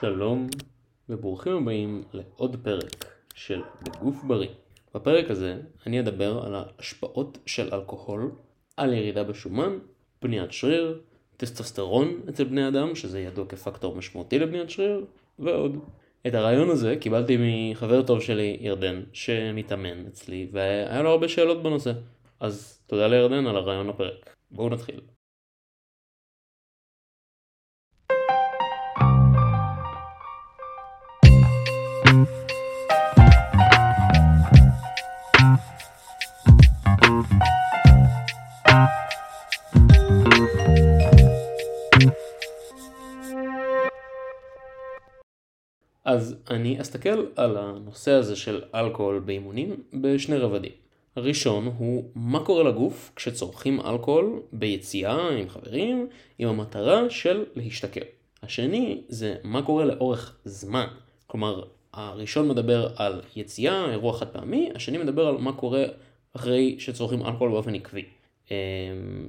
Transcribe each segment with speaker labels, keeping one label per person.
Speaker 1: שלום וברוכים הבאים לעוד פרק של בגוף בריא. בפרק הזה אני אדבר על ההשפעות של אלכוהול על ירידה בשומן, בניית שריר, טסטוסטרון אצל בני אדם, שזה ידוע כפקטור משמעותי לבניית שריר, ועוד. את הרעיון הזה קיבלתי מחבר טוב שלי, ירדן, שמתאמן אצלי, והיה לו הרבה שאלות בנושא. אז תודה לירדן על הרעיון לפרק. בואו נתחיל. אז אני אסתכל על הנושא הזה של אלכוהול באימונים בשני רבדים. הראשון הוא מה קורה לגוף כשצורכים אלכוהול ביציאה עם חברים עם המטרה של להשתכר. השני זה מה קורה לאורך זמן. כלומר, הראשון מדבר על יציאה, אירוע חד פעמי, השני מדבר על מה קורה אחרי שצורכים אלכוהול באופן עקבי. אמ,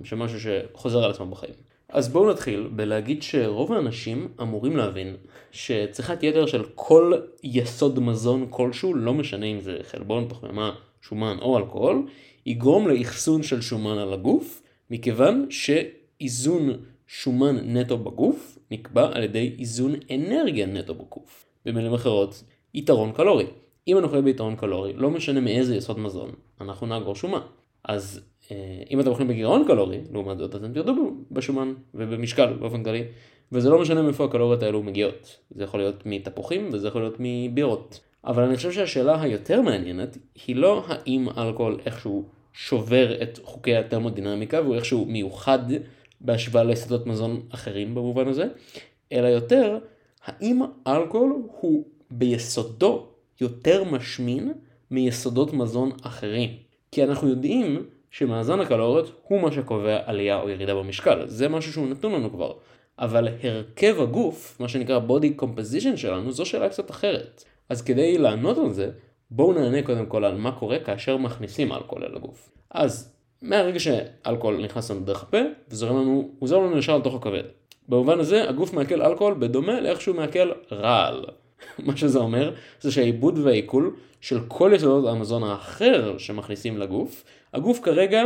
Speaker 1: שמשהו שחוזר על עצמו בחיים. אז בואו נתחיל בלהגיד שרוב האנשים אמורים להבין שצריכת יתר של כל יסוד מזון כלשהו, לא משנה אם זה חלבון, פחמימה, שומן או אלכוהול, יגרום לאחסון של שומן על הגוף, מכיוון שאיזון שומן נטו בגוף נקבע על ידי איזון אנרגיה נטו בגוף. במילים אחרות, יתרון קלורי. אם אנחנו נהיה ביתרון קלורי, לא משנה מאיזה יסוד מזון, אנחנו נאגור שומן. אז אם אתם אוכלים בגירעון קלורי, לעומת זאת, אתם תרדו בשומן ובמשקל באופן כללי, וזה לא משנה מאיפה הקלוריות האלו מגיעות. זה יכול להיות מתפוחים וזה יכול להיות מבירות. אבל אני חושב שהשאלה היותר מעניינת היא לא האם אלכוהול איכשהו שובר את חוקי התרמודינמיקה והוא איכשהו מיוחד בהשוואה ליסודות מזון אחרים במובן הזה, אלא יותר האם אלכוהול הוא ביסודו יותר משמין מיסודות מזון אחרים. כי אנחנו יודעים שמאזן הקלוריות הוא מה שקובע עלייה או ירידה במשקל, זה משהו שהוא נתון לנו כבר. אבל הרכב הגוף, מה שנקרא body composition שלנו, זו שאלה קצת אחרת. אז כדי לענות על זה, בואו נענה קודם כל על מה קורה כאשר מכניסים אלכוהול אל הגוף. אז מהרגע שאלכוהול נכנס לנו דרך הפה, וזורם לנו, הוא זורם לנו ישר לתוך הכבד. במובן הזה הגוף מעכל אלכוהול בדומה לאיך שהוא מעכל רעל. מה שזה אומר זה שהעיבוד והעיכול של כל יסודות המזון האחר שמכניסים לגוף, הגוף כרגע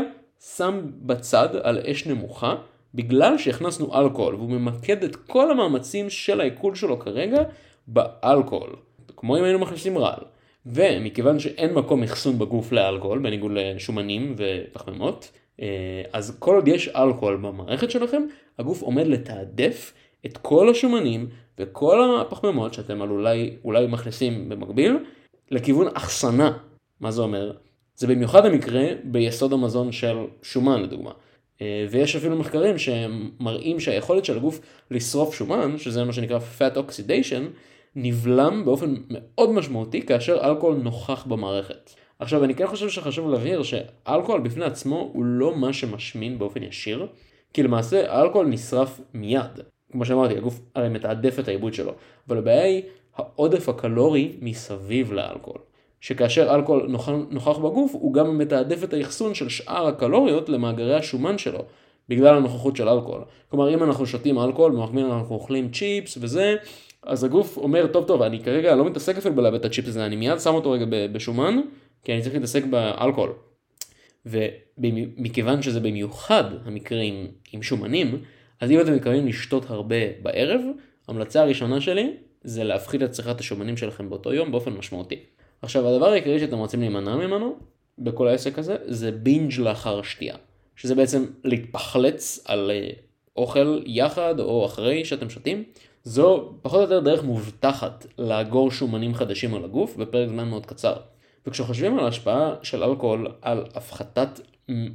Speaker 1: שם בצד על אש נמוכה בגלל שהכנסנו אלכוהול והוא ממקד את כל המאמצים של העיכול שלו כרגע באלכוהול, כמו אם היינו מכניסים רעל. ומכיוון שאין מקום אחסון בגוף לאלכוהול, בניגוד לשומנים ופחמימות, אה, אז כל עוד יש אלכוהול במערכת שלכם, הגוף עומד לתעדף את כל השומנים וכל הפחמימות שאתם אולי, אולי מכניסים במקביל לכיוון אחסנה. מה זה אומר? זה במיוחד המקרה ביסוד המזון של שומן לדוגמה. אה, ויש אפילו מחקרים שמראים שהיכולת של הגוף לשרוף שומן, שזה מה שנקרא fat oxidation, נבלם באופן מאוד משמעותי כאשר אלכוהול נוכח במערכת. עכשיו אני כן חושב שחשוב להבהיר שאלכוהול בפני עצמו הוא לא מה שמשמין באופן ישיר, כי למעשה האלכוהול נשרף מיד. כמו שאמרתי, הגוף הרי מתעדף את העיבוד שלו, אבל הבעיה היא העודף הקלורי מסביב לאלכוהול. שכאשר אלכוהול נוכח, נוכח בגוף, הוא גם מתעדף את האחסון של שאר הקלוריות למאגרי השומן שלו, בגלל הנוכחות של אלכוהול. כלומר, אם אנחנו שותים אלכוהול, במקביל אנחנו אוכלים צ'יפס וזה, אז הגוף אומר, טוב טוב, אני כרגע לא מתעסק אפילו בלאבד את הצ'יפס הזה, אני מיד שם אותו רגע בשומן, כי אני צריך להתעסק באלכוהול. ומכיוון שזה במיוחד המקרה עם, עם שומנים, אז אם אתם מתכוונים לשתות הרבה בערב, המלצה הראשונה שלי זה להפחית את צריכת השומנים שלכם באותו יום באופן משמעותי. עכשיו הדבר העיקרי שאתם רוצים להימנע ממנו בכל העסק הזה זה בינג' לאחר השתייה. שזה בעצם להתפחלץ על אה, אוכל יחד או אחרי שאתם שותים. זו פחות או יותר דרך מובטחת לאגור שומנים חדשים על הגוף בפרק זמן מאוד קצר. וכשחושבים על ההשפעה של אלכוהול על הפחתת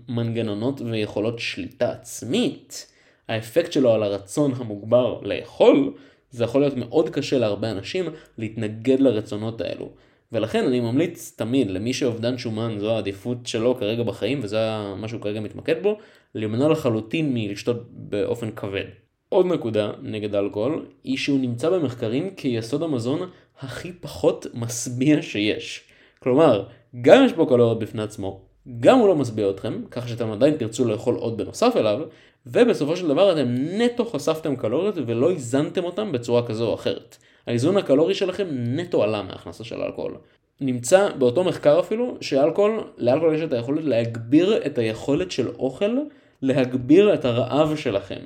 Speaker 1: מנגנונות ויכולות שליטה עצמית, האפקט שלו על הרצון המוגבר לאכול, זה יכול להיות מאוד קשה להרבה אנשים להתנגד לרצונות האלו. ולכן אני ממליץ תמיד למי שאובדן שומן זו העדיפות שלו כרגע בחיים וזה מה שהוא כרגע מתמקד בו, להימנע לחלוטין מלשתות באופן כבד. עוד נקודה נגד אלכוהול היא שהוא נמצא במחקרים כיסוד המזון הכי פחות משביע שיש. כלומר, גם יש בו קלוריות בפני עצמו, גם הוא לא משביע אתכם, כך שאתם עדיין תרצו לאכול עוד בנוסף אליו, ובסופו של דבר אתם נטו חשפתם קלוריות ולא איזנתם אותם בצורה כזו או אחרת. האיזון הקלורי שלכם נטו עלה מהכנסה של אלכוהול. נמצא באותו מחקר אפילו שאלכוהול, לאלכוהול יש את היכולת להגביר את היכולת של אוכל להגביר את הרעב שלכם.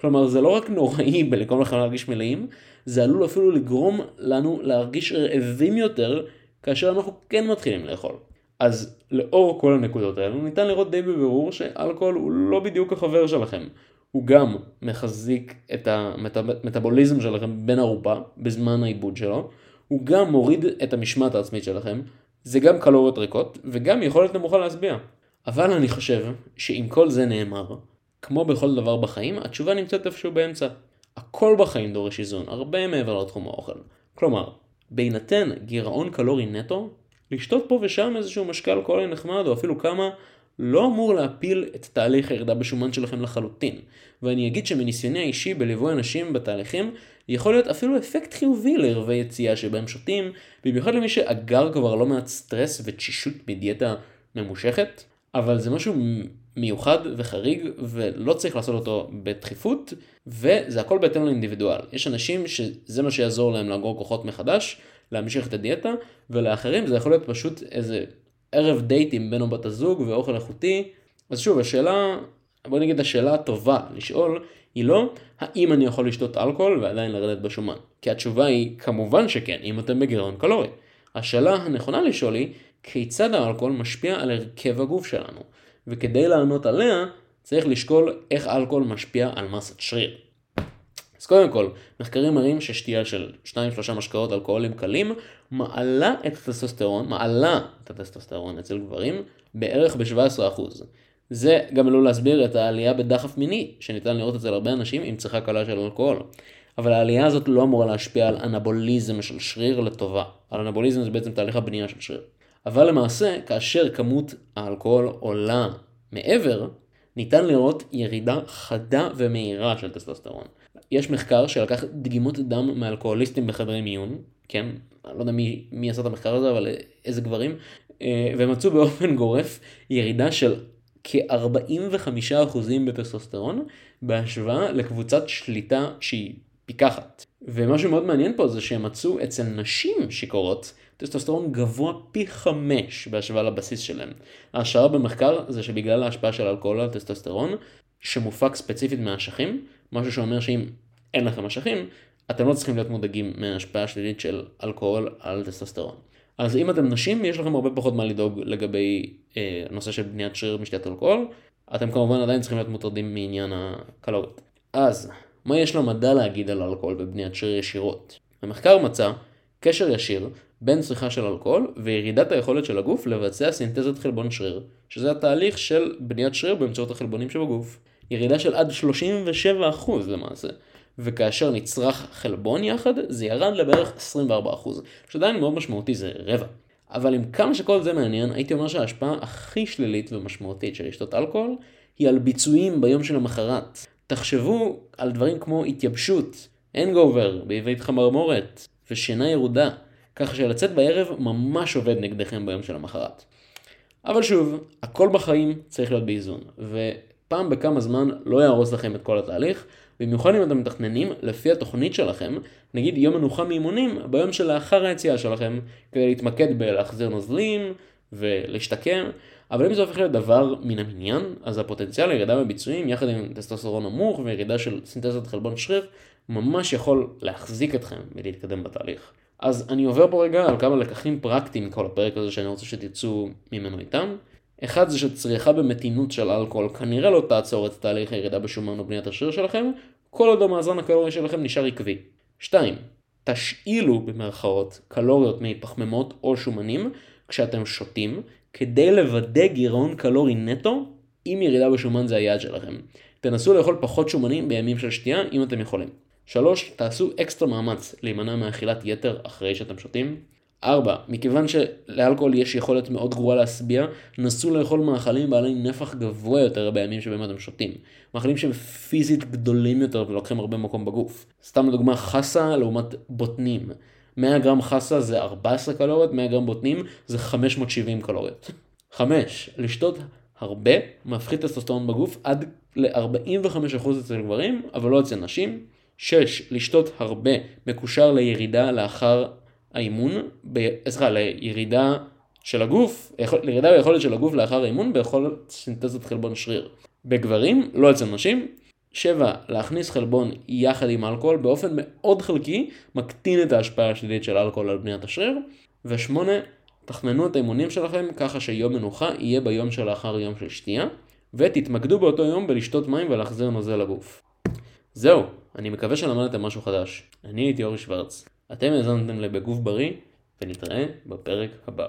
Speaker 1: כלומר זה לא רק נוראי בלגרום לכם להרגיש מלאים, זה עלול אפילו לגרום לנו להרגיש רעבים יותר כאשר אנחנו כן מתחילים לאכול. אז לאור כל הנקודות האלו ניתן לראות די בבירור שאלכוהול הוא לא בדיוק החבר שלכם. הוא גם מחזיק את המטאבוליזם שלכם בין ערובה בזמן העיבוד שלו, הוא גם מוריד את המשמעת העצמית שלכם, זה גם קלוריות ריקות וגם יכולת נמוכה להשביע. אבל אני חושב שאם כל זה נאמר, כמו בכל דבר בחיים, התשובה נמצאת איפשהו באמצע. הכל בחיים דורש איזון, הרבה מעבר לתחום האוכל. כלומר, בהינתן גירעון קלורי נטו, לשתות פה ושם איזשהו משקל אלכוהולי נחמד או אפילו כמה לא אמור להפיל את תהליך הירידה בשומן שלכם לחלוטין. ואני אגיד שמניסיוני האישי בליווי אנשים בתהליכים, יכול להיות אפילו אפקט חיובי לערבי יציאה שבהם שותים, במיוחד למי שאגר כבר לא מעט סטרס ותשישות מדיאטה ממושכת, אבל זה משהו מיוחד וחריג ולא צריך לעשות אותו בדחיפות וזה הכל בהתאם לאינדיבידואל. יש אנשים שזה מה שיעזור להם לאגור כוחות מחדש, להמשיך את הדיאטה ולאחרים זה יכול להיות פשוט איזה ערב דייט עם בן או בת הזוג ואוכל איכותי. אז שוב השאלה, בוא נגיד השאלה הטובה לשאול היא לא האם אני יכול לשתות אלכוהול ועדיין לרדת בשומן. כי התשובה היא כמובן שכן אם אתם בגירעון קלורי. השאלה הנכונה לשאול היא כיצד האלכוהול משפיע על הרכב הגוף שלנו. וכדי לענות עליה צריך לשקול איך אלכוהול משפיע על מסת שריר. אז קודם כל, מחקרים מראים ששתייה של 2-3 משקאות אלכוהולים קלים מעלה את הטסטוסטרון, מעלה את הטסטוסטרון אצל גברים בערך ב-17%. זה גם עלול להסביר את העלייה בדחף מיני שניתן לראות אצל הרבה אנשים עם צריכה קלה של אלכוהול. אבל העלייה הזאת לא אמורה להשפיע על אנבוליזם של שריר לטובה. על אנבוליזם זה בעצם תהליך הבנייה של שריר. אבל למעשה, כאשר כמות האלכוהול עולה מעבר, ניתן לראות ירידה חדה ומהירה של טסטוסטרון. יש מחקר שלקח דגימות דם מאלכוהוליסטים בחדרי מיון, כן, לא יודע מי, מי עשה את המחקר הזה, אבל איזה גברים, אה, ומצאו באופן גורף ירידה של כ-45% בטסטוסטרון, בהשוואה לקבוצת שליטה שהיא פיקחת. ומשהו מאוד מעניין פה זה שהם מצאו אצל נשים שיכורות טסטוסטרון גבוה פי חמש בהשוואה לבסיס שלהם. ההשערה במחקר זה שבגלל ההשפעה של אלכוהול על טסטוסטרון, שמופק ספציפית מהאשכים, משהו שאומר שאם אין לכם אשכים, אתם לא צריכים להיות מודאגים מההשפעה השלילית של אלכוהול על טסטוסטרון. אז אם אתם נשים, יש לכם הרבה פחות מה לדאוג לגבי אה, נושא של בניית שריר משתיית אלכוהול. אתם כמובן עדיין צריכים להיות מוטרדים מעניין הקלוריות. אז, מה יש למדע להגיד על אלכוהול בבניית שריר ישירות? המחקר מצא קשר ישיר בין צריכה של אלכוהול וירידת היכולת של הגוף לבצע סינתזת חלבון שריר, שזה התהליך של בניית שריר באמצעות החלבונים שבגוף. ירידה של עד 37% למעשה, וכאשר נצרך חלבון יחד, זה ירד לבערך 24%, שעדיין מאוד משמעותי, זה רבע. אבל עם כמה שכל זה מעניין, הייתי אומר שההשפעה הכי שלילית ומשמעותית של לשתות אלכוהול, היא על ביצועים ביום של המחרת. תחשבו על דברים כמו התייבשות, הנגובר, בעברית חמרמורת, ושינה ירודה. כך שלצאת בערב ממש עובד נגדכם ביום של המחרת. אבל שוב, הכל בחיים צריך להיות באיזון, ופעם בכמה זמן לא יהרוס לכם את כל התהליך, במיוחד אם אתם מתכננים לפי התוכנית שלכם, נגיד יום מנוחה מאימונים ביום שלאחר היציאה שלכם, כדי להתמקד בלהחזיר נוזלים ולהשתקם, אבל אם זה הופך להיות דבר מן המניין, אז הפוטנציאל לירידה בביצועים יחד עם טסטוסטרון נמוך וירידה של סינתזת חלבון שריר, ממש יכול להחזיק אתכם ולהתקדם בתהליך. אז אני עובר פה רגע על כמה לקחים פרקטיים מכל הפרק הזה שאני רוצה שתצאו ממנו איתם. אחד זה שצריכה במתינות של אלכוהול כנראה לא תעצור את תהליך הירידה בשומן ובניית השריר שלכם, כל עוד המאזן הקלורי שלכם נשאר עקבי. 2. תשאילו במרכאות קלוריות מפחמימות או שומנים כשאתם שותים, כדי לוודא גירעון קלורי נטו אם ירידה בשומן זה היעד שלכם. תנסו לאכול פחות שומנים בימים של שתייה אם אתם יכולים. 3. תעשו אקסטרה מאמץ להימנע מאכילת יתר אחרי שאתם שותים. 4. מכיוון שלאלכוהול יש יכולת מאוד גרועה להשביע, נסו לאכול מאכלים בעלי נפח גבוה יותר בימים שבהם אתם שותים. מאכלים שהם פיזית גדולים יותר ולוקחים הרבה מקום בגוף. סתם לדוגמה חסה לעומת בוטנים. 100 גרם חסה זה 14 קלוריות, 100 גרם בוטנים זה 570 קלוריות. 5. לשתות הרבה מפחית טסטוסטרון בגוף עד ל-45% אצל גברים, אבל לא אצל נשים. 6. לשתות הרבה מקושר לירידה לאחר האימון, סליחה, לירידה של הגוף, לירידה ביכולת של הגוף לאחר האימון ביכולת סינתזת חלבון שריר. בגברים, לא אצל נשים. 7. להכניס חלבון יחד עם אלכוהול באופן מאוד חלקי, מקטין את ההשפעה השלילית של אלכוהול על בניית השריר. ו-8. תכננו את האימונים שלכם ככה שיום מנוחה יהיה ביום שלאחר יום של שתייה, ותתמקדו באותו יום בלשתות מים ולהחזיר נוזל לגוף. זהו, אני מקווה שלמדתם משהו חדש. אני הייתי אורי שוורץ. אתם האזנתם לבגוף בריא, ונתראה בפרק הבא.